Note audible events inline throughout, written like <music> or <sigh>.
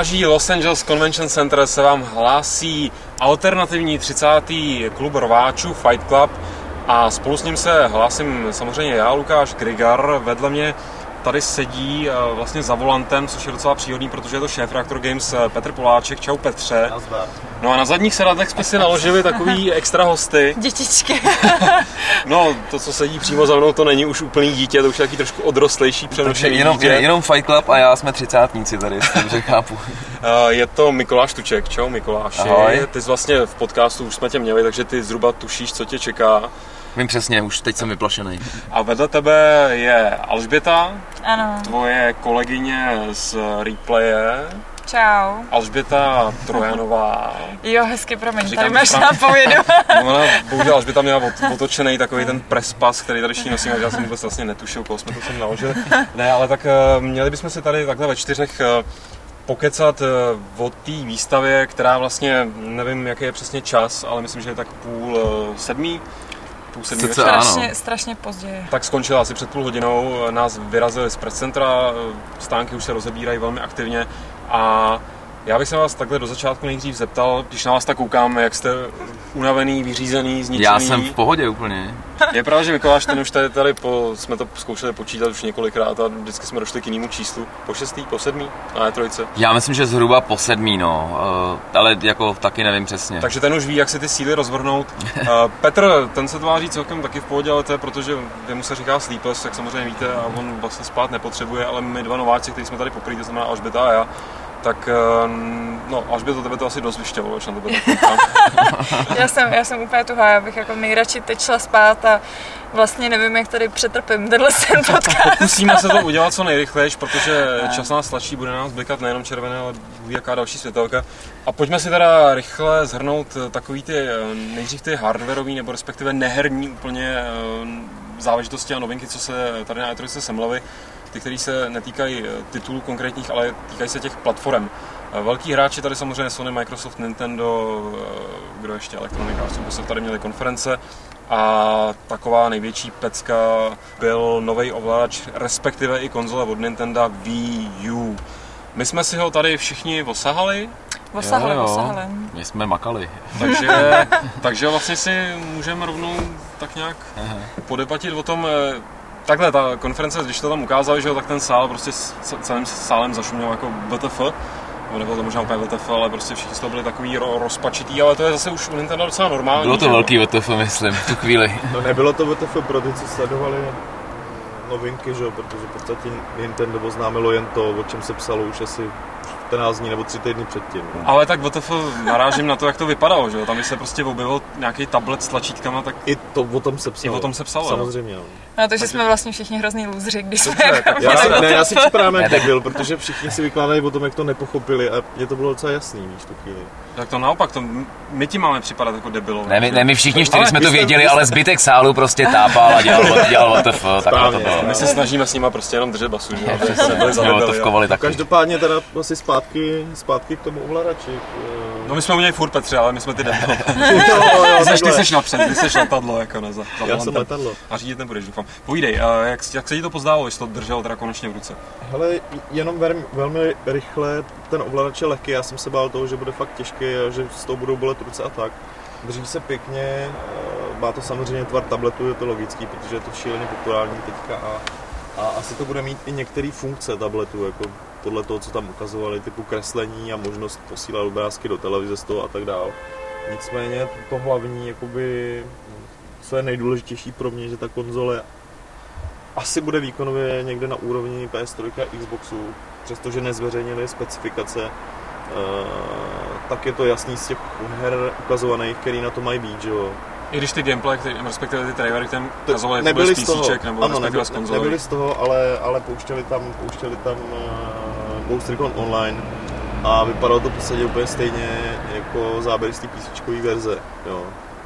garáží Los Angeles Convention Center se vám hlásí alternativní 30. klub rváčů Fight Club a spolu s ním se hlásím samozřejmě já, Lukáš Grigar, vedle mě tady sedí eh, vlastně za volantem, což je docela příhodný, protože je to šéf Reactor Games eh, Petr Poláček. Čau Petře. No a na zadních sedadlech jsme si naložili takový <laughs> extra hosty. Dětičky. <laughs> no, to, co sedí přímo za mnou, to není už úplný dítě, to už je taky trošku odrostlejší přenošení jenom, dítě. jenom Fight Club a já jsme třicátníci tady, takže <laughs> chápu. Eh, je to Mikuláš Tuček. Čau Mikuláši. Ahoj. Ty jsi vlastně v podcastu už jsme tě měli, takže ty zhruba tušíš, co tě čeká. Vím přesně, už teď jsem vyplašený. A vedle tebe je Alžběta, Ano. tvoje kolegyně z Replaye. Čau. Alžběta Trojanová. Jo, hezky, promiň, Říkám tady máš nápovědu. <laughs> Ona, bohužel Alžběta měla otočený takový ten prespas, který tady všichni nosíme, já jsem vůbec vlastně netušil, koho jsme to sem naložili. <laughs> Ne, ale tak eh, měli bychom si tady takhle ve čtyřech eh, pokecat eh, o té výstavě, která vlastně, nevím, jaký je přesně čas, ale myslím, že je tak půl sedmý, půl večer. Ano. Strašně, strašně pozdě. Tak skončila asi před půl hodinou, nás vyrazili z press centra, stánky už se rozebírají velmi aktivně a já bych se vás takhle do začátku nejdřív zeptal, když na vás tak koukám, jak jste unavený, vyřízený, zničený. Já jsem v pohodě úplně. <laughs> Je pravda, že Mikuláš ten už tady, tady po, jsme to zkoušeli počítat už několikrát a vždycky jsme došli k jinému číslu. Po šestý, po sedmý, na trojce. Já myslím, že zhruba po sedmí, no. Eh, Ale jako taky nevím přesně. Takže ten už ví, jak si ty síly rozvrhnout. Uh, <laughs> Petr, ten se tváří celkem taky v pohodě, ale to je proto, že jemu se říká sleepless, jak samozřejmě víte, a on vlastně spát nepotřebuje, ale my dva nováci, kteří jsme tady poprvé, to znamená Alžběta a já, tak uh, no, Alžběto, tebe to asi dost vyšťavilo, až na tebe. <laughs> Já jsem, já jsem úplně tuhá, já bych jako nejradši teď šla spát a vlastně nevím, jak tady přetrpím tenhle ten podcast. Pokusíme se to <laughs> udělat co nejrychlejš, protože čas nás tlačí, bude nás blikat nejenom červené, ale jaká další světelka. A pojďme si teda rychle zhrnout eh, takový ty, eh, nejdřív ty hardwareový, nebo respektive neherní úplně eh, záležitosti a novinky, co se tady na E3 semlavy. Ty, které se netýkají eh, titulů konkrétních, ale týkají se těch platform. Eh, Velký hráči tady samozřejmě Sony, Microsoft, Nintendo, eh, kdo ještě Electronic Arts, Ubisoft tady měli konference a taková největší pecka byl nový ovladač, respektive i konzole od Nintendo Wii U. My jsme si ho tady všichni osahali, Osahli, Jo, jo. osahli. My jsme makali. <laughs> takže, takže vlastně si můžeme rovnou tak nějak podebatit o tom, takhle ta konference, když to tam ukázali, že jo, tak ten sál prostě celým sálem zašuměl jako WTF, nebo nebylo to možná úplně WTF, ale prostě všichni z toho byli takový ro- rozpačitý, ale to je zase už u Nintendo docela normální. Bylo to že velký WTF, myslím, v tu chvíli. No nebylo to WTF pro ty, co sledovali novinky, že jo, protože v podstatě Nintendo oznámilo jen to, o čem se psalo už asi 14 dní nebo 3 týdny předtím. No. Ale tak WTF narážím na to, jak to vypadalo, že jo? Tam, když se prostě objevil nějaký tablet s tlačítkama, tak I to o tom se psalo. I o tom se psalo. Samozřejmě, no. No, takže jsme vlastně všichni hrozný lůzři, když jsme tak Já <laughs> si, ne, já si připadám jak debil, protože všichni si vykládají o tom, jak to nepochopili a mě to bylo docela jasný, víš, tu chvíli. tak to naopak, to my ti máme připadat jako debilové. Ne, my, ne, my všichni čtyři jsme to věděli, ale zbytek sálu prostě tápal a dělal, <laughs> dělal WTF, takhle to bylo. My se snažíme s nima prostě jenom držet basu, že <laughs> Přesně, taky. Každopádně teda asi zpátky, zpátky k tomu ovladači. No my jsme u něj furt Petře, ale my jsme ty debily. <laughs> jo, jo, Ty seš, ty takhle. seš napřed, ty seš letadlo jako na za, za Já jsem letadlo. A řídit nebudeš, doufám. Povídej, a jak, jak se ti to pozdálo, jestli to držel teda konečně v ruce? Hele, jenom velmi, velmi rychle, ten ovladač je lehký, já jsem se bál toho, že bude fakt těžký a že z toho budou bolet ruce a tak. Drží se pěkně, eh, má to samozřejmě tvar tabletu, je to logický, protože je to šíleně populární teďka a, a asi to bude mít i některé funkce tabletu, jako podle toho, co tam ukazovali, typu kreslení a možnost posílat obrázky do televize z toho a tak dál. Nicméně to hlavní, jakoby, co je nejdůležitější pro mě, že ta konzole asi bude výkonově někde na úrovni PS3 a Xboxu, přestože nezveřejnili specifikace, eh, tak je to jasný z těch her ukazovaných, který na to mají být, že jo. I když ty gameplay, který, respektive ty trailery, který tam To ukazovali nebyli z PCček, nebo ano, respektive nebyli, z konzolí. nebyli z toho, ale, ale pouštěli tam, pouštěli tam uh, Ghost Recon Online a vypadalo to v podstatě úplně stejně jako záběry z té písničkové verze, jo.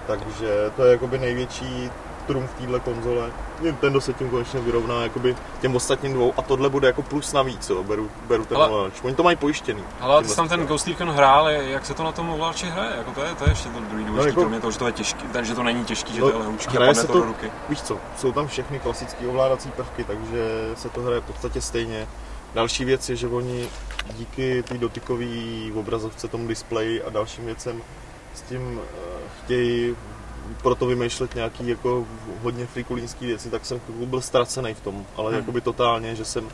Takže to je jakoby největší trumf téhle konzole. Nintendo se tím konečně vyrovná jakoby těm ostatním dvou a tohle bude jako plus navíc, jo. Beru, beru ten Ale-. Oni to mají pojištěný. Ale ty jsi tam ten. Ghost Recon hrál, jak se to na tom ovladači hraje? Jako to, je, to je ještě to druhý důležitý, jako- kromě toho, že to je těžký, takže že to není těžký, že No, to je lehoučký hraje se to to- do ruky. Víš co, jsou tam všechny klasické ovládací prvky, takže se to hraje v podstatě stejně. Další věc je, že oni díky té dotykové obrazovce, tomu displeji a dalším věcem s tím eh, chtějí proto vymýšlet nějaký jako hodně frikulínský věci, tak jsem byl ztracený v tom, ale hmm. jakoby totálně, že jsem uh,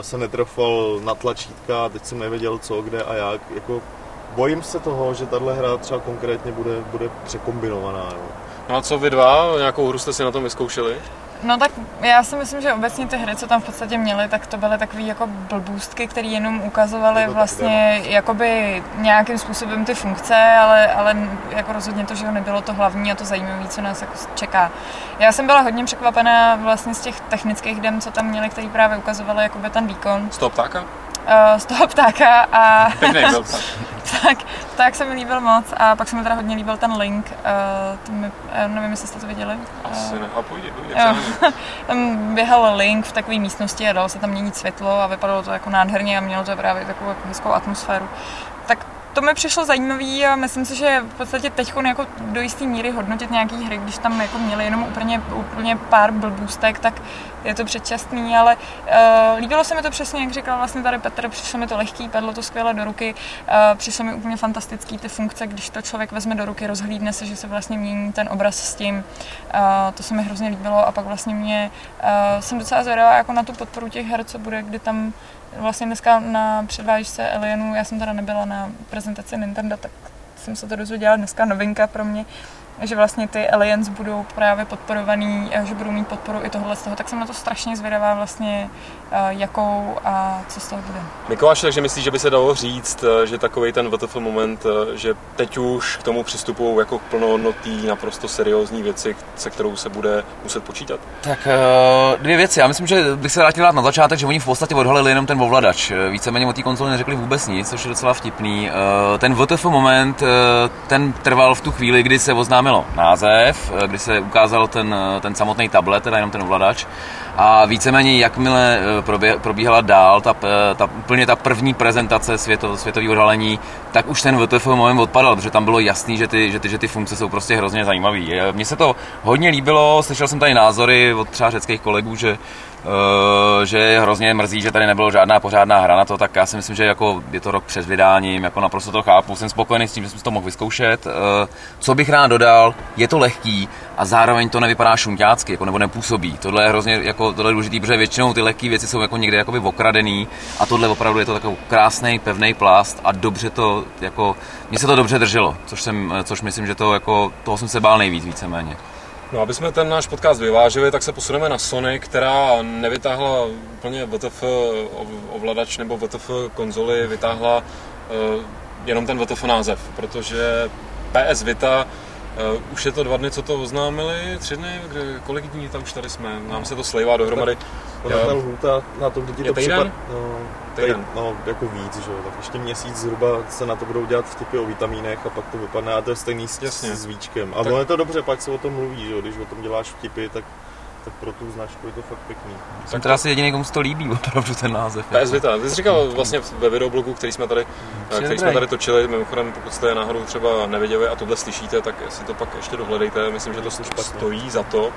se netrofal na tlačítka, teď jsem nevěděl co, kde a jak, jako bojím se toho, že tahle hra třeba konkrétně bude, bude překombinovaná. Jo. No a co vy dva, nějakou hru jste si na tom vyzkoušeli? No tak já si myslím, že obecně ty hry, co tam v podstatě měly, tak to byly takové jako blbůstky, které jenom ukazovaly vlastně jakoby nějakým způsobem ty funkce, ale, ale jako rozhodně to, že ho nebylo to hlavní a to zajímavé, co nás jako čeká. Já jsem byla hodně překvapená vlastně z těch technických dem, co tam měli, který právě ukazovaly jakoby ten výkon. Z toho ptáka? Uh, z toho ptáka a... <laughs> Byl tak, tak se mi líbil moc a pak se mi teda hodně líbil ten link. Uh, to mi, uh, nevím, jestli jste to viděli. Asi uh, ne. A půjde, půjde. tam běhal link v takové místnosti a dalo se tam měnit světlo a vypadalo to jako nádherně a mělo to právě takovou jako hezkou atmosféru. Tak to mi přišlo zajímavý a myslím si, že v podstatě teď jako do jisté míry hodnotit nějaký hry, když tam jako měli jenom úplně, úplně pár blbůstek, tak je to předčasný, ale uh, líbilo se mi to přesně, jak říkal vlastně tady Petr, přišlo mi to lehký, padlo to skvěle do ruky, uh, přišlo mi úplně fantastický ty funkce, když to člověk vezme do ruky, rozhlídne se, že se vlastně mění ten obraz s tím, uh, to se mi hrozně líbilo a pak vlastně mě, uh, jsem docela zvědavá jako na tu podporu těch her, co bude, kdy tam vlastně dneska na předvážce Alienu, já jsem teda nebyla na prezentaci Nintendo, tak jsem se to dozvěděla dneska novinka pro mě, že vlastně ty Aliens budou právě podporovaný, že budou mít podporu i tohle z toho, tak jsem na to strašně zvědavá vlastně, eh, jakou a co z toho bude. Mikoláš, takže myslíš, že by se dalo říct, eh, že takový ten WTF moment, eh, že teď už k tomu přistupují jako plnohodnotný, naprosto seriózní věci, se kterou se bude muset počítat? Tak dvě věci. Já myslím, že bych se vrátil na začátek, že oni v podstatě odhalili jenom ten ovladač. Víceméně o té konzoli neřekli vůbec nic, což je docela vtipný. Ten WTF moment, ten trval v tu chvíli, kdy se oznámil oznámilo název, eh, kdy se ukázal ten, eh, ten samotný tablet, teda jenom ten ovladač. A víceméně, jakmile eh, probíhala dál ta, ta, úplně ta první prezentace světo, světového odhalení, tak už ten WTF moment odpadal, protože tam bylo jasný, že ty, že ty, že ty funkce jsou prostě hrozně zajímavé. Mně se to hodně líbilo, slyšel jsem tady názory od třeba řeckých kolegů, že že je hrozně mrzí, že tady nebylo žádná pořádná hra na to, tak já si myslím, že jako je to rok před vydáním, jako naprosto to chápu, jsem spokojený s tím, že jsem to mohl vyzkoušet. Uh, co bych rád dodal, je to lehký a zároveň to nevypadá šunťácky, jako nebo nepůsobí. Tohle je hrozně jako, tohle je důležitý, protože většinou ty lehké věci jsou jako někde jakoby okradený a tohle opravdu je to takový krásný, pevný plast a dobře to, jako, mně se to dobře drželo, což, jsem, což myslím, že to jako, toho jsem se bál nejvíc víceméně. No, aby jsme ten náš podcast vyvážili, tak se posuneme na Sony, která nevytáhla úplně VTF ovladač nebo VTF konzoli, vytáhla uh, jenom ten VTF název, protože PS Vita Uh, už je to dva dny, co to oznámili, tři dny, kde, kolik dní tam už tady jsme, nám se to slejvá dohromady. Tak, ta lhůta na to, kdy ti to připadá, no, týden. no, jako víc, že jo, tak ještě měsíc zhruba se na to budou dělat vtipy o vitamínech a pak to vypadne a to je stejný s, Jasně. s víčkem. A tak. je to dobře, pak se o tom mluví, že jo, když o tom děláš vtipy, tak tak pro tu značku je to fakt pěkný. Jsem teda asi jediný, komu se to líbí, <laughs> opravdu ten název. PS Vita, ty jsi říkal vlastně ve videoblogu, který jsme tady, hmm, který jsme tady točili, mimochodem pokud jste náhodou třeba neviděli a tohle slyšíte, tak si to pak ještě dohledejte, myslím, že to stojí za to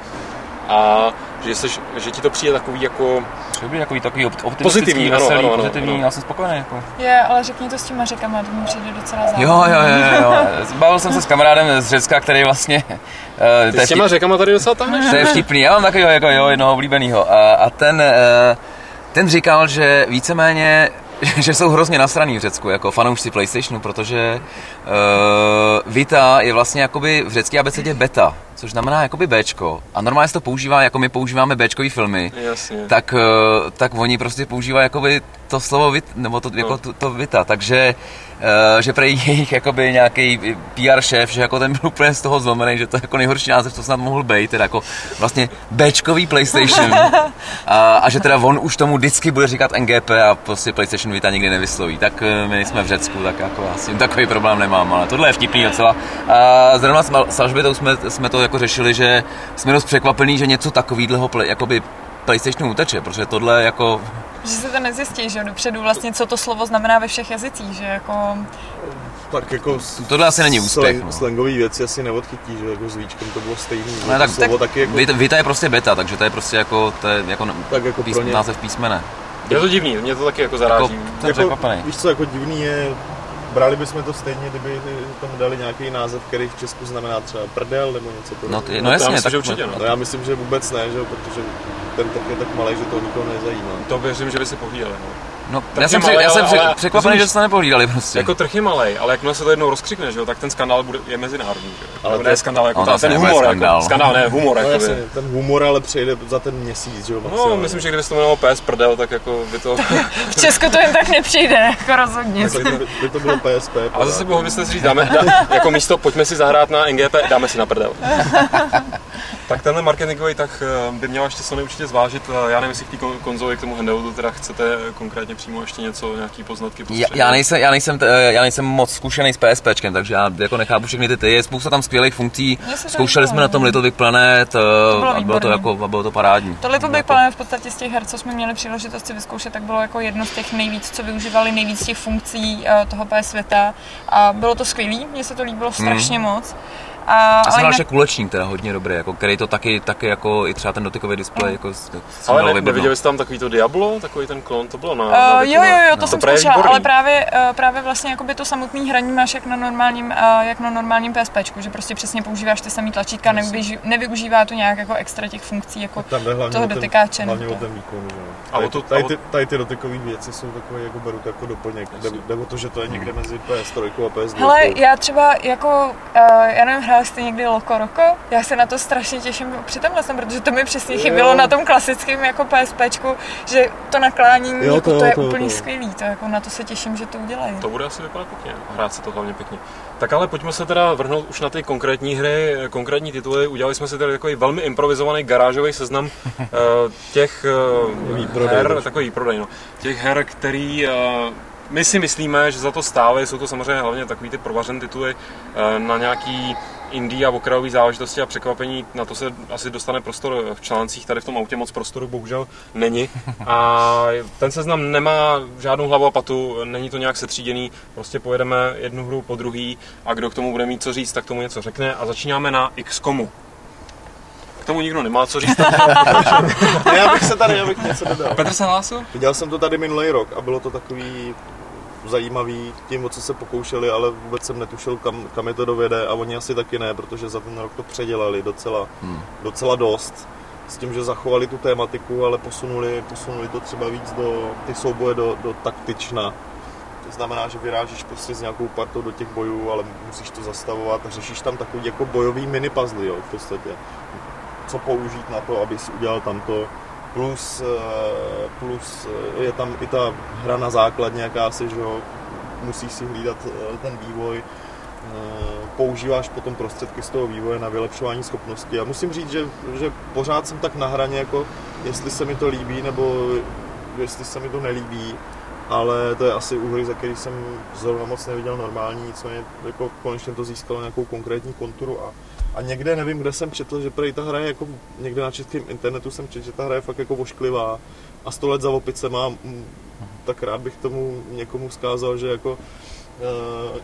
a že, jsi, že ti to přijde takový jako... Přijde takový takový optimistický, pozitivní, veselý, ano, ano, pozitivní, ano. já jsem spokojený. Jako. Je, ale řekni to s těma řekama, to mi přijde docela zábavné. Jo, jo, jo, jo. <laughs> Bavil jsem se s kamarádem z Řecka, který vlastně... Uh, Ty s těma řekama tady docela tahneš? To je vtipný, já mám takového jako, jo, jednoho oblíbeného. A, a ten, uh, ten říkal, že víceméně <laughs> že jsou hrozně nasraný v Řecku, jako fanoušci PlayStationu, protože uh, Vita je vlastně jakoby v řecké abecedě beta, což znamená jakoby Bčko. A normálně se to používá, jako my používáme Bčkový filmy, Jasně. Tak, uh, tak oni prostě používají jakoby to slovo vit, nebo to, no. jako to, to Vita, takže uh, že prej jejich jakoby nějaký PR šéf, že jako ten byl úplně z toho zlomený, že to je jako nejhorší název, co snad mohl být, teda jako vlastně Bčkový PlayStation a, a, že teda on už tomu vždycky bude říkat NGP a prostě PlayStation Vita nikdy nevysloví, tak uh, my jsme v Řecku, tak jako asi takový problém nemám, ale tohle je vtipný docela. A zrovna s Alžbětou jsme, jsme to jako řešili, že jsme dost překvapení, že něco takového jakoby PlayStationu uteče, protože tohle jako že se to nezjistí, že dopředu vlastně, co to slovo znamená ve všech jazycích, že jako... Tak jako tohle asi není úspěch. Slang, no. Slangový věci asi neodchytí, že jako s víčkem to bylo stejný. No, tak, slovo tak, taky jako... Vita, Vita, je prostě beta, takže to je prostě jako, to je jako, tak jako pís, název písmene. Je to divný, mě to taky jako zaráží. Jako, jsem překvapený. Víš co, jako divný je, brali bychom to stejně, kdyby tomu dali nějaký název, který v Česku znamená třeba prdel nebo něco No, podobného. ty, no to já jasně, myslím, tak že určitě, no. No já myslím, že vůbec ne, že? jo, protože ten tak je tak malý, že to nikoho nezajímá. To věřím, že by si pohlídali. No. No, já jsem, je při, malej, já jsem ale- při, ale- překvapený, že jste to nepohlídali prostě. Jako trh je malej, ale jakmile se to jednou rozkřikne, že jo, tak ten skandál bude, je mezinárodní. Že? jo. Ale to- ne skandál, jako No, to ta, ten humor. skandál. Jako, skandál, ne, humor. No jako jasně, ten humor ale přejde za ten měsíc, že jo? No, maximálně. myslím, že kdyby se to jmenovalo PS prdel, tak jako by to... <laughs> V Česku to jen tak nepřijde, jako rozhodně. Tak by, by to bylo PSP. Ale zase mohli byste si říct, dáme, dá, jako místo, pojďme si zahrát na NGP, dáme si na prdel. <laughs> tak tenhle marketingový tak eh, by měla ještě Sony určitě zvážit. Eh, Já nevím, jestli k té kon- konzoli, k tomu handheldu teda chcete konkrétně přímo ještě něco, nějaký poznatky Já, já, nejsem, já, nejsem, t- já nejsem moc zkušený s PSPčkem, takže já jako nechápu všechny ty ty. Je spousta tam skvělých funkcí. To Zkoušeli jsme na tom. Little Big Planet bylo a bylo to, jako, a bylo to parádní. To Little Big Jako- Planet v podstatě z těch her, co jsme měli příležitost si vyzkoušet, tak bylo jako jedno z těch nejvíc, co využívali nejvíc těch funkcí eh, toho PS světa. A bylo to skvělé, mně se to líbilo strašně moc. A, Já jsem ale jinak- kulečník teda hodně dobrý, jako, který to taky, taky jako i třeba ten dotykový displej, jako, s- s- Ale ne, neviděli jste tam takový to Diablo, takový ten klon, to bylo na, Uh, na jo, jo, jo, to no. jsem zkoušela, ale právě, uh, právě vlastně jakoby to samotné hraní máš jak na normálním, uh, jak na normálním PSPčku, že prostě přesně používáš ty samý tlačítka, nevyuží, nevyužívá to nějak jako extra těch funkcí, jako hlavně toho dotykáče, hlavně no. o ten výkon. A Tady, to- tady, ty, tady ty dotykové věci jsou takové, jako beru to jako doplněk. Jde, jde o to, že to je někde mezi PS3 a PS2. Hele, já třeba jako, uh, já nevím, hrála jste někdy Loco Roco? Já se na to strašně těším při tomhle, jsem, protože to mi přesně Jo. chybělo na tom klasickém jako PSPčku, že to naklánění, Jo, jako, to to, jo, je to úplně to skvělý, to jako na to se těším, že to udělají. To bude asi vypadat pěkně hrát se to hlavně pěkně. Tak ale pojďme se teda vrhnout už na ty konkrétní hry, konkrétní tituly. Udělali jsme si tady takový velmi improvizovaný garážový seznam <laughs> eh, těch eh, Výprodej, her, trošku. takový výprodej, no. Těch her, který eh, my si myslíme, že za to stávají, jsou to samozřejmě hlavně takový ty provařené tituly na nějaký indie a okrajové záležitosti a překvapení, na to se asi dostane prostor v článcích, tady v tom autě moc prostoru bohužel není. A ten seznam nemá žádnou hlavu a patu, není to nějak setříděný, prostě pojedeme jednu hru po druhý a kdo k tomu bude mít co říct, tak tomu něco řekne a začínáme na XCOMu. K tomu nikdo nemá co říct. <laughs> Já bych se tady, já bych něco dodal. Petr se hlásil? Viděl jsem to tady minulý rok a bylo to takový zajímavý tím, o co se pokoušeli, ale vůbec jsem netušil, kam, kam je to dovede a oni asi taky ne, protože za ten rok to předělali docela, Hmm. docela dost. S tím, že zachovali tu tématiku, ale posunuli, posunuli to třeba víc do ty souboje do, do taktična. To znamená, že vyrážíš prostě s nějakou partou do těch bojů, ale musíš to zastavovat a řešíš tam takový jako bojový mini puzzle, jo, v podstatě. Co použít na to, abys udělal tamto. Plus, eh, plus eh, je tam i ta hra na základně jakási, že jo, musíš si hlídat eh, ten vývoj, používáš potom prostředky z toho vývoje na vylepšování schopností. A musím říct, že, že pořád jsem tak na hraně, jako jestli se mi to líbí, nebo jestli se mi to nelíbí, ale to je asi u hry, za který jsem zrovna moc neviděl normální, nicméně jako konečně to získalo nějakou konkrétní konturu a, a někde nevím, kde jsem četl, že prej ta hra je jako, někde na českém internetu jsem četl, že ta hra je fakt jako vošklivá a sto let za opicema, mm, tak rád bych tomu někomu zkázal, že jako uh,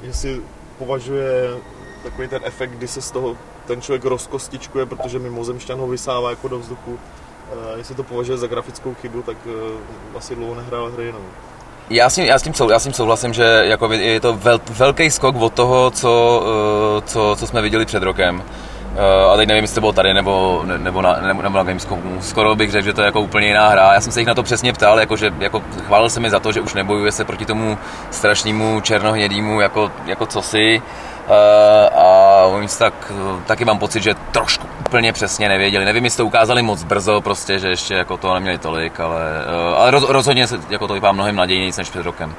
jestli považuje takový ten efekt, kdy se z toho ten člověk rozkostičkuje, protože mimozemšťan ho vysává jako do vzduchu, uh, jestli to považuje za grafickou chybu, tak uh, asi dlouho nehrál hry, no. Já s, tím, já, s tím sou, já s tím souhlasím, že jako je to vel, velký skok od toho, co, eh, co, co jsme viděli před rokem. Eh, A teď nevím, jestli to bylo tady nebo, ne- nebo, na, nebo, nebo na Gamescomu. Skoro bych řekl, že to je jako úplně jiná hra. Já jsem se jich na to přesně ptal, jako, že jako, chválil se mi za to, že už nebojuje se proti tomu strašnému černohnědýmu jako, jako cosi. Eh, a oni tak, taky mám pocit, že trošku úplně přesně nevěděli. Nevím, jestli to ukázali moc brzo, prostě, že ještě jako to neměli tolik, ale, eh, ale roz, rozhodně se jako to vypadá mnohem nadějněji než před rokem.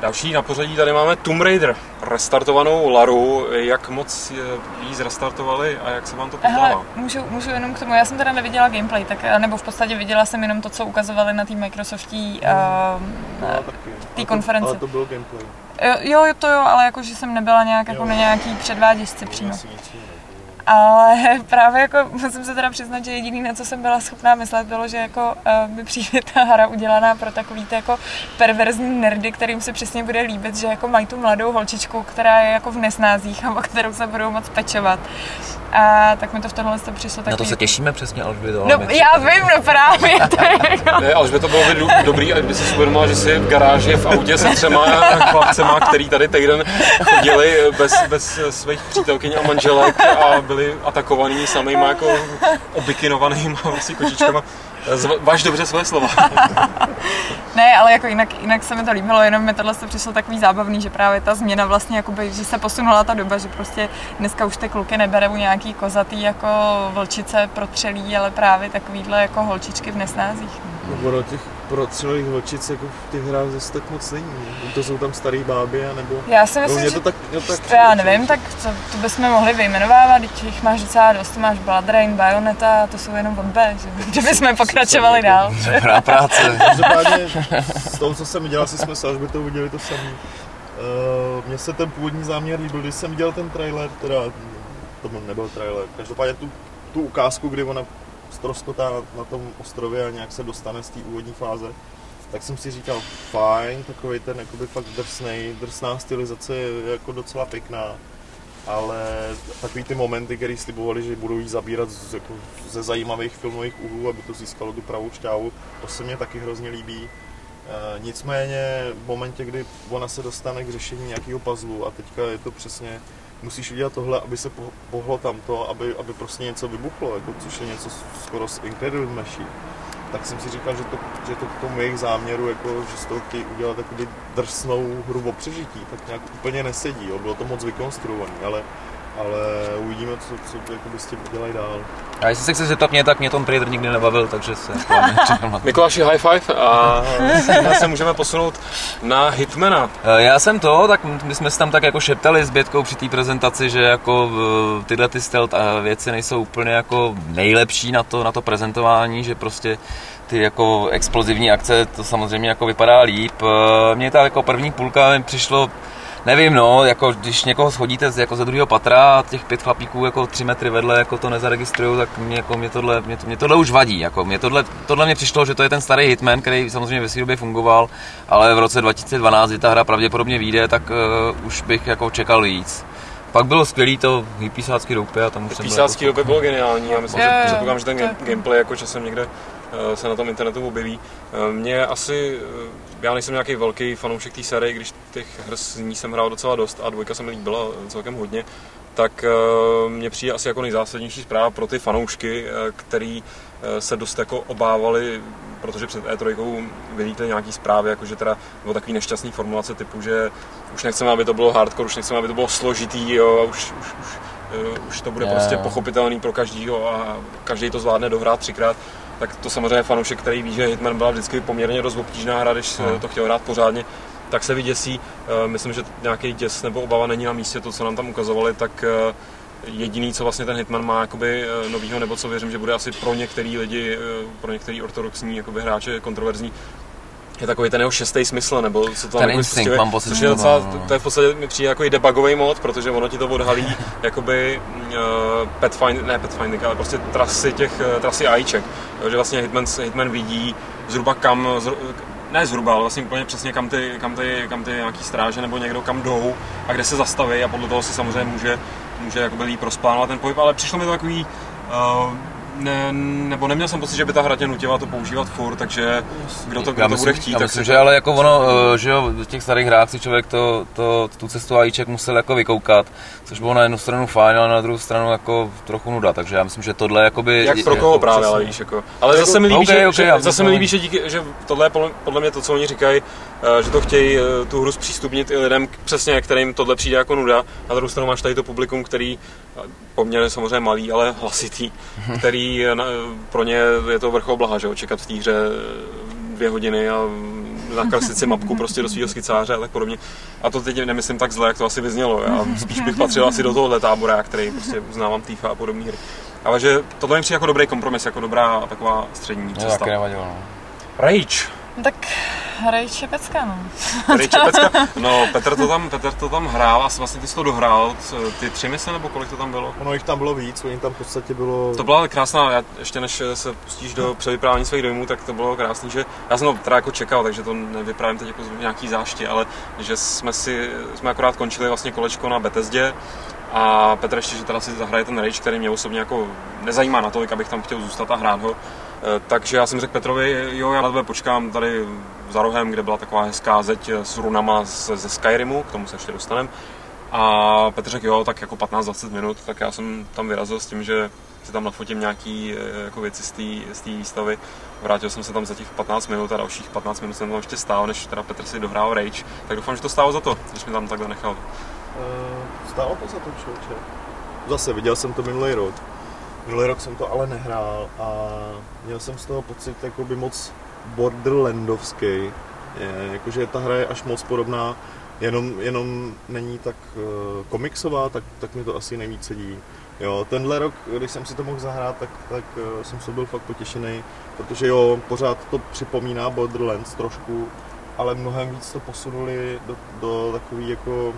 Další na pořadí tady máme Tomb Raider, restartovanou Laru. Jak moc eh, jí zrestartovali a jak se vám to Hele, pozdává? můžu, můžu jenom k tomu, já jsem teda neviděla gameplay, tak, nebo v podstatě viděla jsem jenom to, co ukazovali na té Microsoftí uh, No, to- konferenci. Ale to bylo gameplay. Jo, jo, to jo, ale jakože jsem nebyla nějak jako Jo. na nějaký předváděčce přímo. Ale <laughs> právě jako musím se teda přiznat, že jediný, na co jsem byla schopná myslet, bylo, že jako uh, mi přijde ta hra udělaná pro takový ty jako perverzní nerdy, kterým se přesně bude líbit, že jako mají tu mladou holčičku, která je jako v nesnázích a o kterou se budou moc pečovat. A tak mi to v tomhle to přišlo takový... Na to se těšíme přesně, Alžběto. No, já vím, no právě, <laughs> to je jako... Ne, ale by to bylo by do- dobrý, kdyby si uvědomila, že si v garáži v autě se třema <laughs> chlapcema, který tady týden chodili bez, bez svých přítelkyň a manželek a byli atakovaní samýma jako obikinovanýma vlastně kočičkama. Važ dobře svoje slova. <laughs> Ne, ale jako jinak, jinak se mi to líbilo, jenom mi tohle to přišlo takový zábavný, že právě ta změna vlastně, jakoby, že se posunula ta doba, že prostě dneska už ty kluky neberou nějaký kozatý jako vlčice protřelý, ale právě takovýhle jako holčičky v nesnázích. No, ono těch protřelých vlčic jako v těch hrách zase tak moc není. To jsou tam starý báby, nebo... Já si No, myslím, mě že to tak, to tak To já nevím, tak to, to bychom mohli vyjmenovávat, teď jich máš docela dost, máš Blood Rain, Bayonetta, to jsou jenom od B, že? Kdybychom pokračovali dál. Dobrá práce. <laughs> Každopádně z toho, co jsem viděl, asi jsme s Alžbětou viděli to samé. Uh, mně se ten původní záměr líbil, když jsem viděl ten trailer, teda to byl- nebyl trailer, každopádně tu, tu ukázku, kdy ona ztroskotá na, na tom ostrově a nějak se dostane z té úvodní fáze, tak jsem si říkal, fajn, takový ten jakoby fakt drsnej, drsná stylizace je jako docela pěkná, ale takový ty momenty, které slibovali, že budou jí zabírat z, jako, ze zajímavých filmových úhlů, aby to získalo tu pravou šťávu, to se mně taky hrozně líbí. E, nicméně v momentě, kdy ona se dostane k řešení nějakého puzzlu a teďka je to přesně, musíš udělat tohle, aby se po- pohlo tamto, aby, aby prostě něco vybuchlo, jako, což je něco skoro z Incredible Machine tak jsem si říkal, že to, že to k tomu jejich záměru, jako, že z toho chtějí udělat takový drsnou hru o přežití, tak nějak úplně nesedí. Jo. Bylo to moc vykonstruované, ale, ale uvidíme, co, co jakoby s tím udělají dál. A jestli se chci zeptat mě, tak mě ten trailer nikdy nebavil, takže se. <laughs> Mikuláši, high five a <laughs> dnes se můžeme posunout na Hitmana. Eh, Já jsem to, tak my jsme se tam tak jako šeptali s Bětkou při té prezentaci, že jako eh, tyhle ty stealth eh, věci nejsou úplně jako nejlepší na to, na to prezentování, že prostě ty jako explozivní akce, to samozřejmě jako vypadá líp. Mně ta jako první půlka mi přišlo Nevím, no, jako když někoho schodíte z, jako ze druhého patra a těch pět chlapíků jako tři metry vedle jako to nezaregistrují, tak mě, jako, mě, tohle, mě, to, mě tohle už vadí. Jako, mě tohle, tohle mě přišlo, že to je ten starý Hitman, který samozřejmě ve své době fungoval, ale v roce 2012, kdy ta hra pravděpodobně vyjde, tak uh, už bych jako čekal víc. Pak bylo skvělý to hypísácký doupě a tam už jsem byl Písácký jako... bylo geniální a myslím, Jo, že předpokládám, že ten je- game- gameplay jako časem někde eh, se na tom internetu objeví. Eh, Mě asi, eh, já nejsem nějaký velký fanoušek té série, když těch her s ní jsem hrál docela dost a dvojka se mi líbila celkem hodně, tak eh, mně přijde asi jako nejzásadnější zpráva pro ty fanoušky, který se dost jako obávali, protože před E3 vylítly nějaký zprávy, jako že teda bylo takový nešťastný formulace typu, že už nechceme, aby to bylo hardcore, už nechceme, aby to bylo složitý, jo, a už, už, už, eh, už to bude Jo, prostě pochopitelný pro každýho a každý to zvládne dohrát třikrát. Tak to samozřejmě fanoušek, který ví, že Hitman byla vždycky poměrně dost obtížná hra, když no. to chtěl hrát pořádně, tak se vyděsí. Eh, Myslím, že nějaký děs nebo obava není na místě, to, co nám tam ukazovali, tak eh, jediný, co vlastně ten Hitman má jakoby eh, novýho, nebo co věřím, že bude asi pro některý lidi, eh, pro některý ortodoxní jakoby hráče kontroverzní, je takový ten jeho šestý smysl, nebo co to tam Ten jako spustuje, mám pocit, což je to docela, má, no. to je v podstatě mi přijde jako i debugový mod, protože ono ti to odhalí <laughs> jakoby uh, Pathfinder, ne Pathfinder, ale prostě trasy těch, trasy Jo, že vlastně Hitman, Hitman vidí zhruba kam, zhru, ne zhruba, ale vlastně úplně přesně kam ty, kam ty, kam ty nějaký stráže nebo někdo kam jdou a kde se zastaví a podle toho si samozřejmě může, může jakoby líp rozplánovat ten pohyb, ale přišlo mi to takový, uh, ne, nebo neměl jsem pocit, že by ta hra tě nutila to používat furt, takže kdo to, kdo Já to myslím, bude chtít, já tak myslím si že ale jako ono, eh, že jo, v těch starých hrách si člověk to, to, tu cestu AIček musel jako vykoukat, což bylo na jednu stranu fajn, ale na druhou stranu jako trochu nuda, takže já myslím, že tohle jakoby... Jak pro koho právě, ale víš, jako. Ale Jako- zase mi líbí, OK, že, OK, že, zase mi líbí, že, díky, že tohle je podle, mě to, co oni říkají, eh, že to chtějí eh, tu hru zpřístupnit i lidem, přesně kterým tohle přijde jako nuda. Na druhou stranu máš tady to publikum, který poměrně samozřejmě malý, ale hlasitý, který na- pro ně je to vrchol blaha, že jo, čekat v té hře eh, dvě hodiny a nakreslit si mapku prostě do svého skicáře a tak podobně. A to teď nemyslím tak zle, jak to asi vyznělo. Já spíš bych patřil asi do tohohle tábora, který prostě uznávám týfa a podobné hry. Ale že tohle mi přijde jako dobrý kompromis, jako dobrá taková střední cesta. taky nevadilo, no. Rage. No tak Hrají Čepecka, no. Tady <laughs> Čepecka. No, Petr to tam, Petr to tam hrál a vlastně ty jsi to dohrál, ty tři mise nebo kolik to tam bylo? Ono jich tam bylo víc, oni tam v podstatě bylo... To byla ale krásná, já, ještě než se pustíš do převyprávění svých dojmů, tak to bylo krásný, že já jsem to teda jako čekal, takže to nevyprávím teď jako nějaký záště, ale že jsme si, jsme akorát končili vlastně kolečko na Bethesdě a Petr ještě, že teda si zahraje ten Rage, který mě osobně jako nezajímá natolik, abych tam chtěl zůstat a hrát ho. Eh, Takže já jsem řekl Petrovi, jo, já na tebe počkám tady za rohem, kde byla taková hezká zeď s runama ze, ze Skyrimu, k tomu se ještě dostaneme. A Petr řekl, jo, tak jako 15-20 minut, tak já jsem tam vyrazil s tím, že si tam nafotím nějaký eh, jako věci z té výstavy. Vrátil jsem se tam za těch 15 minut a dalších 15 minut jsem tam ještě stál, než teda Petr si dohrál Rage. Tak doufám, že to stálo za to, když mi tam takhle nechal. Uh, stálo to za to, člověče. Zase, viděl jsem to minulý rok. Minulý rok jsem to ale nehrál a měl jsem z toho pocit jakoby moc borderlandovský. Je, jakože ta hra je až moc podobná, jenom, jenom není tak uh, komiksová, tak, tak mi to asi nejvíc sedí. Jo, tenhle rok, když jsem si to mohl zahrát, tak, tak uh, jsem se byl fakt potěšený, protože jo, pořád to připomíná Borderlands trošku, ale mnohem víc to posunuli do, do takový jako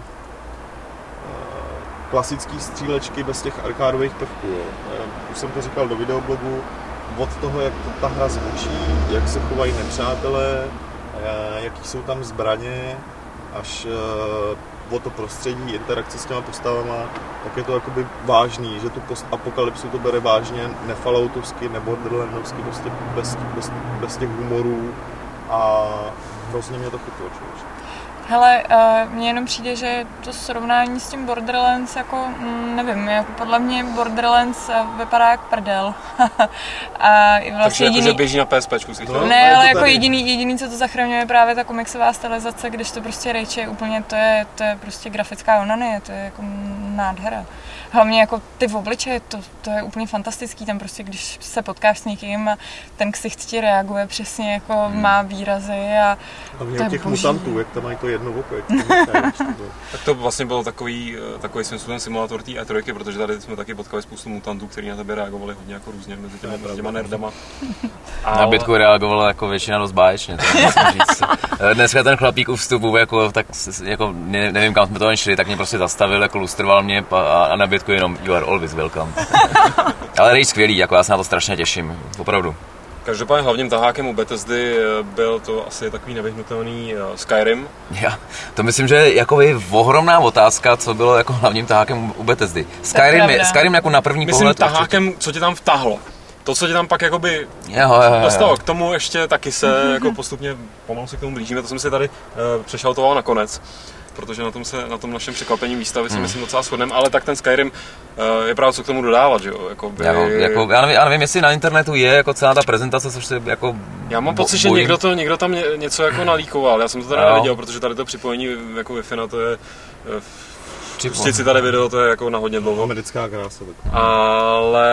klasický střílečky bez těch arkádových prvků. Jo. Eh, Už jsem to říkal do videoblogu, od toho, jak to ta hra zvučí, jak se chovají nepřátelé, eh, jaký jsou tam zbraně, až o to prostředí, interakce s těma postavama, tak je to jakoby vážný, že tu post-apokalypsu to bere vážně, nefalloutovsky, neborderlandovsky, prostě bez, bez, bez těch humorů a hrozně mě to chytlo, člověče. Hele, uh, mně jenom přijde, že to srovnání s tím Borderlands, jako, mm, nevím, jako podle mě Borderlands eh, vypadá jak prdel. <laughs> a Takže vlastně jako, že jediný, běží na PSP, si No. ne, ale jako tady. jediný, jediný, co to zachraňuje, je právě ta komiksová stylizace, když to prostě Rage je úplně, to je, to je prostě grafická onanie, to je jako nádhera. Hlavně jako ty v obličeji, to, to je úplně fantastický, tam prostě, když se potkáš s někým a ten ksicht ti reaguje přesně, jako Hmm. má výrazy a Hlavně To je těch boží. mutantů, jak tam mají to jedno to <laughs> bylo. Tak to vlastně byl takový, eh, takový svým způsobem simulátor té E3, protože tady jsme taky potkali spoustu mutantů, kteří na tebe reagovali hodně jako různě mezi těma, To je mezi těma nerdama. <laughs> Na bitku reagovala jako většina dost báječně, říct. Eh, Dneska ten chlapík u vstupu, jako, tak jako, ne, nevím kam jsme to šli, tak mě prostě zastavil, jako lustroval mě a, a na bitku jenom you are always welcome. <laughs> Ale Rage skvělý, jako já se na to strašně těším, opravdu. Každopádně hlavním tahákem u Bethesdy eh, byl to asi takový nevyhnutelný eh, Skyrim. Já, to myslím, že je jako je ohromná otázka, co bylo jako hlavním tahákem u Bethesdy. Skyrim, je. Skyrim jako na první Myslím pohled... tahákem, co tě tam vtahlo. To, co tě tam pak jakoby určitě- Jo, jo, jo, dostalo, k tomu ještě taky se jako postupně pomalu se k tomu blížíme, to jsem si tady uh, přešaltoval nakonec. Protože na tom, se, na tom našem překvapení výstavy si Hmm. myslím docela shodneme, ale tak ten Skyrim uh, je právě co k tomu dodávat, že jo? Jakoby, Jako, jako, já, nevím, já nevím, jestli na internetu je jako celá ta prezentace, což se jako... Já mám bo- pocit, že bojím. někdo, to, někdo tam ně, něco jako <clears throat> nalíkoval, já jsem to teda Jo. neviděl, protože tady to připojení jako Wi-Fi na to je... eh, Pustit si tady video, to je jako na hodně dlouho. Americká krása. Tak. Ale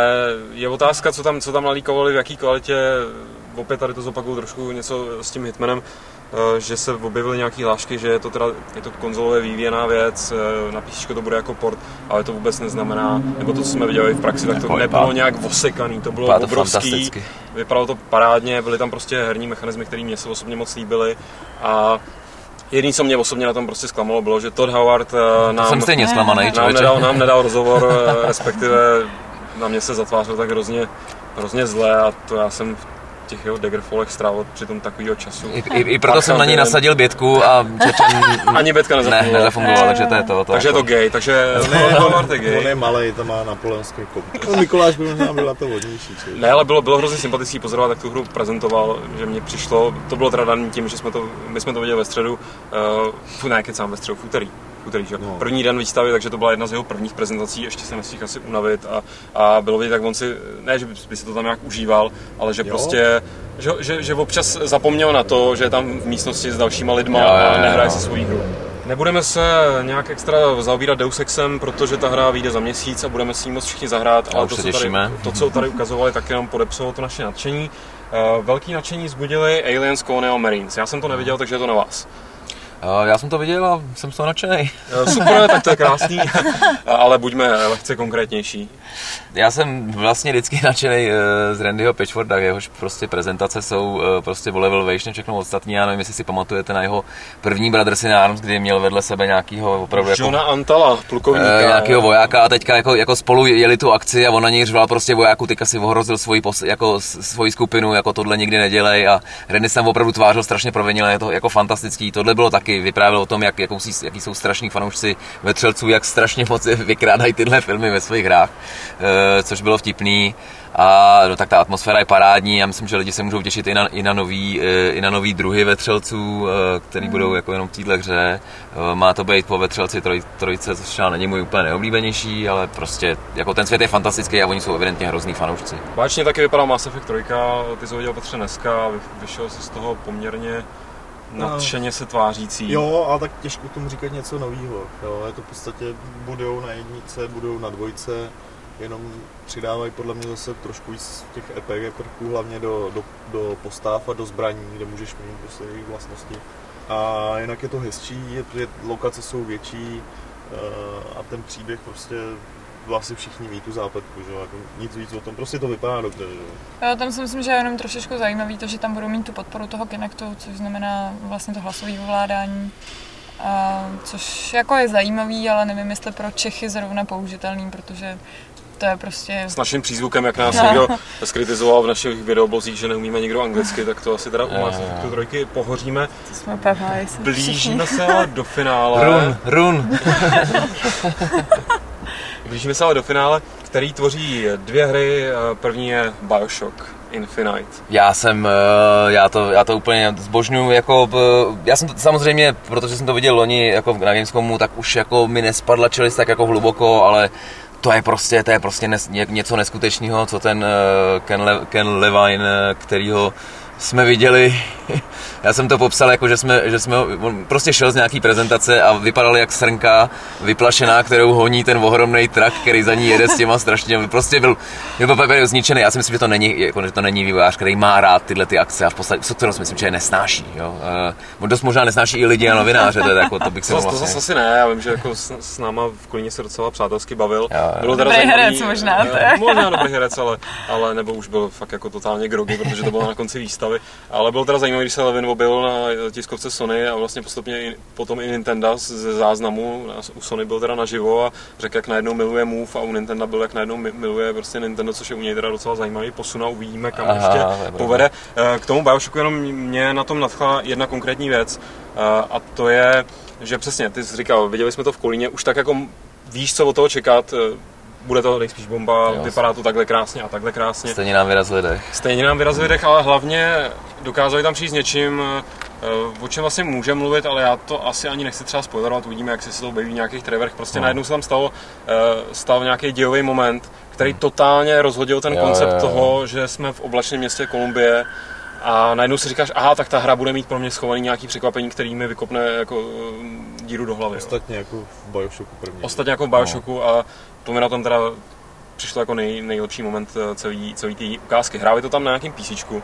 je otázka, co tam, co tam nalíkovali, v jaký kvalitě. Opět tady to zopakuju trošku něco s tím Hitmanem, že se objevily nějaké hlášky, že je to teda je to konzolově vývěná věc, eh, na PC to bude jako port, ale to vůbec neznamená, nebo to, co jsme viděli v praxi, tak to Jako nebylo vypadá- nějak osekaný, to bylo Vypadá to obrovský, vypadalo to parádně, byly tam prostě herní mechanismy, které mě se osobně moc líbily. A Jediné, co mě osobně na tom prostě zklamalo, bylo, že Todd Howard eh, nám, Jsem stejně zklamaný, nám, nedal, nám nedal <laughs> rozhovor, eh, respektive na mě se zatvářel tak hrozně, hrozně zle a to já jsem těch jeho Daggerfallech strávil přitom takovýho času. I, i, I proto jsem na ní nasadil bětku a čečen... <laughs> Ani betka ne, nezafungovala. nezafungovala, takže to je to. to Takže je jako- to gay, takže Howard je On je gay. malej, to má napoleonský kop. No, Mikuláš by možná byla to hodnější. člověk. Ne, ale bylo, bylo hrozně sympatický pozorovat, jak tu hru prezentoval, že mě přišlo, to bylo teda daný tím, že jsme to, my jsme to viděli ve středu, uh, ne, kecám ve středu, v úterý, úterý, že? No. První den výstavy, takže to byla jedna z jeho prvních prezentací, ještě se nestihl asi unavit a, a bylo vidět, jak on si, ne, že by si to tam nějak užíval, ale že Jo. prostě, že, že, že, občas zapomněl na to, že je tam v místnosti s dalšíma lidma Jo, a nehraje jo. si svou hru. Nebudeme se nějak extra zaobírat Deus Exem, protože ta hra vyjde za měsíc a budeme si ji moc všichni zahrát, ale to, co tady, to, co tady ukazovali, tak jenom podepsalo to naše nadšení. Uh, velký nadšení zbudili Aliens Colonial Marines. Já jsem to neviděl, takže je to na vás. Já jsem to viděl a jsem z toho nadšený. Super, tak to je krásný, <laughs> ale buďme lehce konkrétnější. Já jsem vlastně vždycky <laughs> nadšený eh, z Randyho Pitchforda, jehož prostě prezentace jsou eh, prostě o level výš všechno ostatní. Já nevím, jestli si pamatujete na jeho první Brothers in Arms, kdy měl vedle sebe nějakýho opravdu jako, Johna Antala, plukovníka. nějakého vojáka a teďka jako, jako spolu jeli tu akci a on na něj řval prostě vojáku, teďka si ohrozil svoji, pos, jako, svoji skupinu, jako tohle nikdy nedělej a Randy se tam opravdu tvářil strašně provinile, je to jako fantastický. Tohle bylo taky, vyprávěl o tom, jak, jaký, jaký jsou strašní fanoušci vetřelců, jak strašně moc vykrádají tyhle filmy ve svých hrách, e, což bylo vtipný. A no, tak ta atmosféra je parádní, já myslím, že lidi se můžou těšit i na, i na, nový, eh, i na nový druhy vetřelců, eh, který mm. budou jako jenom v téhle hře. Má to být po vetřelci troj, trojce, což třeba není můj úplně neoblíbenější, ale prostě jako ten svět je fantastický a oni jsou evidentně hrozný fanoušci. Vážně taky vypadá Mass Effect 3, ty jsi ho viděl Petře dneska, vyšel si z toho poměrně nadšeně se tvářící. Jo, ale tak těžko tomu říkat něco nového. Jo, je to v podstatě budou na jednice, budou na dvojce, jenom přidávají podle mě zase trošku víc těch RPG prvků, hlavně do, do, do postav a do zbraní, kde můžeš mít prostě jejich vlastnosti. A jinak je to hezčí, je, je, lokace jsou větší uh, a ten příběh prostě vlastně všichni ví tu zápletku, že jako nic víc o tom, prostě to vypadá dobře, že jo. tam si myslím, že je jenom trošičku zajímavý to, že tam budou mít tu podporu toho Kinectu, což znamená vlastně to hlasové ovládání. A, což jako je zajímavý, ale nevím, jestli pro Čechy zrovna použitelný, protože to je prostě... S naším přízvukem, jak nás no. někdo <laughs> skritizoval v našich videoblozích, že neumíme nikdo anglicky, tak to asi teda u nás tu trojky pohoříme. To jsme pevali, Blížíme se ale do finále. Run, run. <laughs> Blížíme se ale do finále, který tvoří dvě hry. První je Bioshock Infinite. Já jsem, eh, já to, já to úplně zbožňuji, jako, eh, já jsem to samozřejmě, protože jsem to viděl loni jako na Gamescomu, tak už jako mi nespadla čelist tak jako hluboko, ale to je prostě, to je prostě nes, něco neskutečného, co ten Ken, Le, Ken Levine, kterýho jsme viděli <laughs> já jsem to popsal jako, že jsme, že jsme on prostě šel z nějaký prezentace a vypadal jak srnka vyplašená, kterou honí ten ohromný trak, který za ní jede s těma strašně, prostě byl, byl byl zničený. Já si myslím, že to není, jako, že to není vývojář, který má rád tyhle ty akce a v podstatě, co kterou si myslím, že je nesnáší. Jo? Uh, dost možná nesnáší i lidi a novináře, to, je, jako, to bych si to, vlastně... to zase asi ne, já vím, že jako s, s náma v Kolíně se docela přátelsky bavil. Jo, jo. Bylo dobrý zajímavý, herec možná. To je. Možná dobrý herec, ale, ale nebo už byl fakt jako totálně grogy, protože to bylo na konci výstavy. Ale bylo teda zajímavé, když se Levin objevil na tiskovce Sony a vlastně postupně i, potom i Nintendo ze záznamu u Sony byl teda naživo a řekl, jak najednou miluje Move a u Nintendo byl, jak najednou miluje prostě Nintendo, což je u něj teda docela zajímavý posun a uvidíme, kam Aha, ještě povede. Eh, k tomu Bioshocku jenom mě na tom nadchla jedna konkrétní věc eh, a to je, že přesně, ty jsi říkal, viděli jsme to v Kolíně, už tak jako víš, co od toho čekat, eh, bude to nejspíš bomba, jo. vypadá to takhle krásně a takhle krásně. Stejně nám vyrazili dech. Stejně nám vyrazili dech, ale hlavně dokázali tam přijít s něčím, Eh, o čem vlastně může mluvit, ale já to asi ani nechci třeba spoilerovat, uvidíme, jak se to objeví v nějakých trailerech. Prostě no. najednou se tam stalo, eh, stal nějaký dějový moment, který hmm. totálně rozhodil ten jo, koncept jo, jo. toho, že jsme v oblačném městě Kolumbie a najednou si říkáš, aha, tak ta hra bude mít pro mě schovaný nějaký překvapení, který mi vykopne jako díru do hlavy. Ostatně jo. jako v Bioshocku první. Ostatně jako v Bioshocku no. a to mi na tom teda přišlo jako nej, nejlepší moment celý, celý té ukázky. Hráli to tam na nějakým písíčku,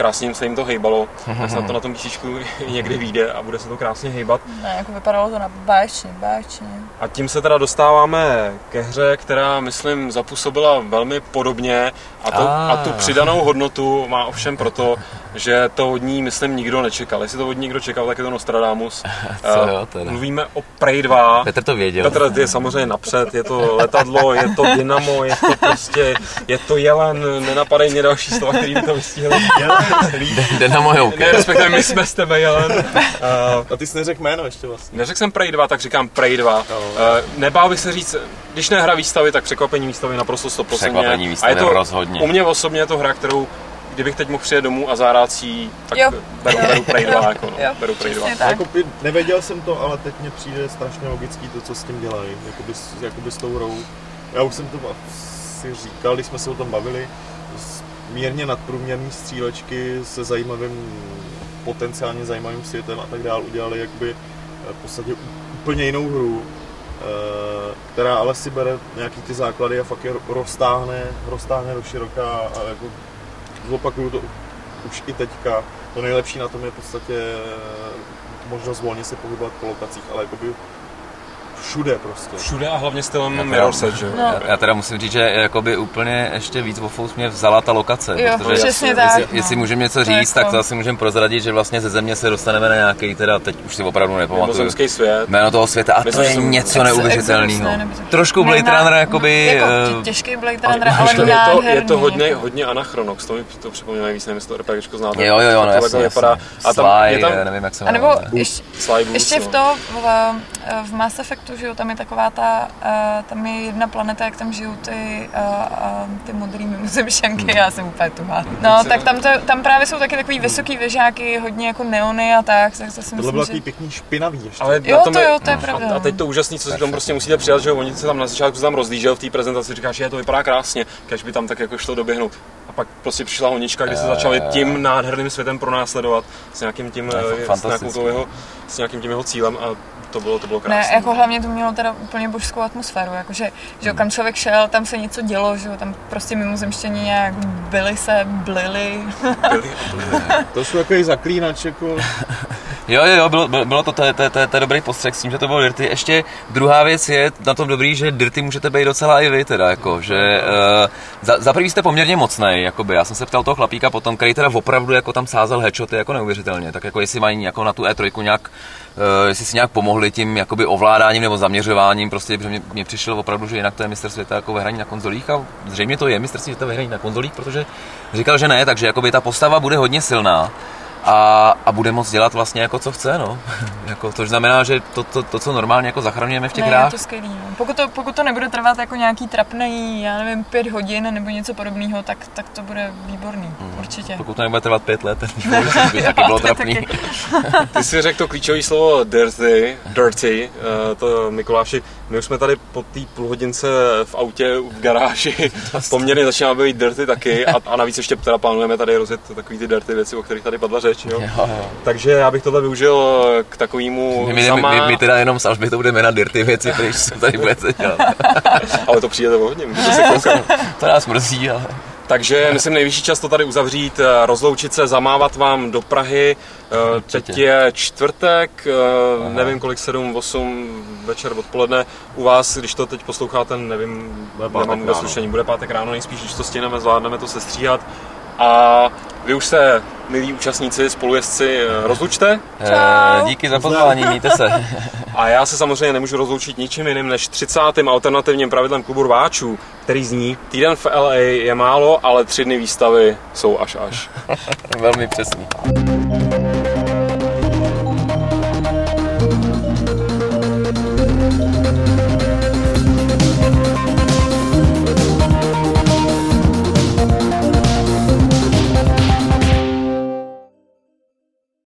krásně se jim to hejbalo, tak <laughs> snad to na tom píšičku <laughs> někdy vyjde a bude se to krásně hejbat. Ne, jako vypadalo to na báječně, báječně. A tím se teda dostáváme ke hře, která, myslím, zapůsobila velmi podobně a, to, a tu přidanou hodnotu má ovšem proto, že to od ní, myslím, nikdo nečekal. Jestli to od ní někdo čekal, tak je to Nostradamus. <laughs> Co jo, teda. Mluvíme o Prey 2. Petr to věděl. Petr je samozřejmě napřed, je to letadlo, je to dynamo, je to prostě, je to jelen, nenapadej mě další slova, který by to vystihli. Dynamo je Ne, respektive my jsme s tebe jelen. A ty jsi neřekl jméno ještě vlastně. Neřekl jsem Prey 2, tak říkám Prey 2. No, uh, nebál bych se říct, když nehra výstavy, tak překvapení výstavy naprosto 100%. Překvapení výstavy a je to, rozhodně. U mě osobně je to hra, kterou kdybych teď mohl přijet domů a zahrát si tak jo. beru, beru Prey 2, jako no, jo, beru Prey 2. Jako, nevěděl jsem to, ale teď mně přijde strašně logický to, co s tím dělají, jakoby, jakoby s tou hrou. Já už jsem to si říkal, když jsme se o tom bavili, mírně nadprůměrné střílečky se zajímavým, potenciálně zajímavým světem a tak dále udělali jakoby eh, v podstatě úplně jinou hru, eh, která ale si bere nějaký ty základy a fakt je roztáhne, roztáhne do široká a jako zopakuju to už i teďka, to nejlepší na tom je v podstatě možnost volně se pohybovat po lokacích, ale jakoby všude prostě. Všude a hlavně stylem Mirror's že jo? No. Já, já teda musím říct, že jakoby úplně ještě víc ofous mě vzala ta lokace. Jo, protože přesně jestli, tak, Jestli, no. jestli můžeme něco To říct, tak jako- to asi můžeme prozradit, že vlastně ze země se dostaneme na nějaký, teda teď už si opravdu nepamatuju. Mimozemský svět. Jméno toho světa a to je že něco neuvěřitelného. Trošku Blade Runner jakoby... Jako eh, tě- těžký Blade Ale Runner, ale je, to, je, to, to hodně, jako. hodně Anachronox, to mi to připomíná víc, nevím, jestli to RPGčko znáte. Jo, jo, jo, no Tak to jasně, vypadá. jasně. A tam, Sly, je tam eh, nevím, jak se A nebo jmenuje. ještě, v no. to, v, v Mass Effectu, že jo, tam je taková ta, eh, tam je jedna planeta, jak tam žijou ty, eh, eh, ty modrý mimozemšťanky, já jsem úplně tuhá. No, tak tam, to, tam právě jsou taky takový vysoký věžáky, hodně jako neony a tak, tak to si Tohle myslím, bylo že... takový pěkný špinavý ještě. Ale Jo, tom to je, jo, to je pravda. A, a teď to úžasné, co si tam prostě musíte přidat, že jo, oni se tam na začátku se tam rozlížel v té prezentaci, říkáš, že to vypadá krásně, když by tam tak jako šlo doběhnout. A pak prostě přišla honička, kdy se začali tím nádherným světem pronásledovat s nějakým tím, To s, nějakou jeho, s nějakým tím jeho cílem a to bylo, to bylo krásné. Ne, jako hlavně to mělo teda úplně božskou atmosféru, jakože, že jo, kam člověk šel, tam se něco dělo, že jo, tam prostě mimozemštění nějak byli se, blili. <laughs> To jsou takový zaklínač, jako... <laughs> Jo, jo, jo, bylo, bylo to, to, to, to, to je dobrý postřeh s tím, že to bylo Dirty. Ještě druhá věc je na tom dobrý, že Dirty můžete být docela i vy, teda, jako, že uh, za, za prvý jste poměrně mocnej, jakoby. Já jsem se ptal toho chlapíka potom, který teda opravdu jako tam sázel headshoty jako neuvěřitelně, tak jako jestli mají jako na tu E3 nějak, jestli si nějak pomohli tím jakoby ovládáním nebo zaměřováním, prostě, protože mě, mě přišlo opravdu, že jinak to je mistr světa jako ve hraní na konzolích a zřejmě to je mistr světa ve hraní na konzolích, protože říkal, že ne, takže jakoby ta postava bude hodně silná a, a bude moc dělat vlastně jako co chce, no. <laughs> jako, což znamená, že to, to, to, co normálně jako zachraňujeme v těch ne, je hrách, to skvělý. No. Pokud, to, pokud to nebude trvat jako nějaký trapný, já nevím, pět hodin nebo něco podobného, tak, tak to bude výborný, určitě. pokud to nebude trvat pět let, tak <laughs> by taky bylo to je trapný. taky. <laughs> Ty jsi řekl to klíčové slovo dirty, dirty, eh, to Mikuláši, my už jsme tady po té půlhodince v autě v garáži poměrně začínáme být dirty taky a, a navíc ještě teda plánujeme tady rozjet takový ty dirty věci, o kterých tady padla řeč, jo. Jo, jo. Takže já bych tohle využil k takovému My, my, zamá... my, my, teda jenom s Alžbětou budeme na dirty věci, které se tady budete dělat. <laughs> ale to přijde hodně, můžete se koukat. To nás mrzí, ale... Takže myslím nejvyšší čas to tady uzavřít, eh, rozloučit se, zamávat vám do Prahy. Eh. Teď je čtvrtek, eh, nevím kolik, 7, 8 večer odpoledne. U vás, když to teď posloucháte, nevím, Bude pátek nemám vůbec ráno. slušení, bude pátek ráno, nejspíš, když to stihneme, zvládneme to sestříhat. A vy už se, milí účastníci, spolujezdci, eh, rozlučte. Eh, díky za pozvání, mějte se. <laughs> A já se samozřejmě nemůžu rozloučit ničím jiným než 30. alternativním pravidlem klubu rváčů, který zní, týden v LA je málo, ale tři dny výstavy jsou až až. <laughs> Velmi přesný.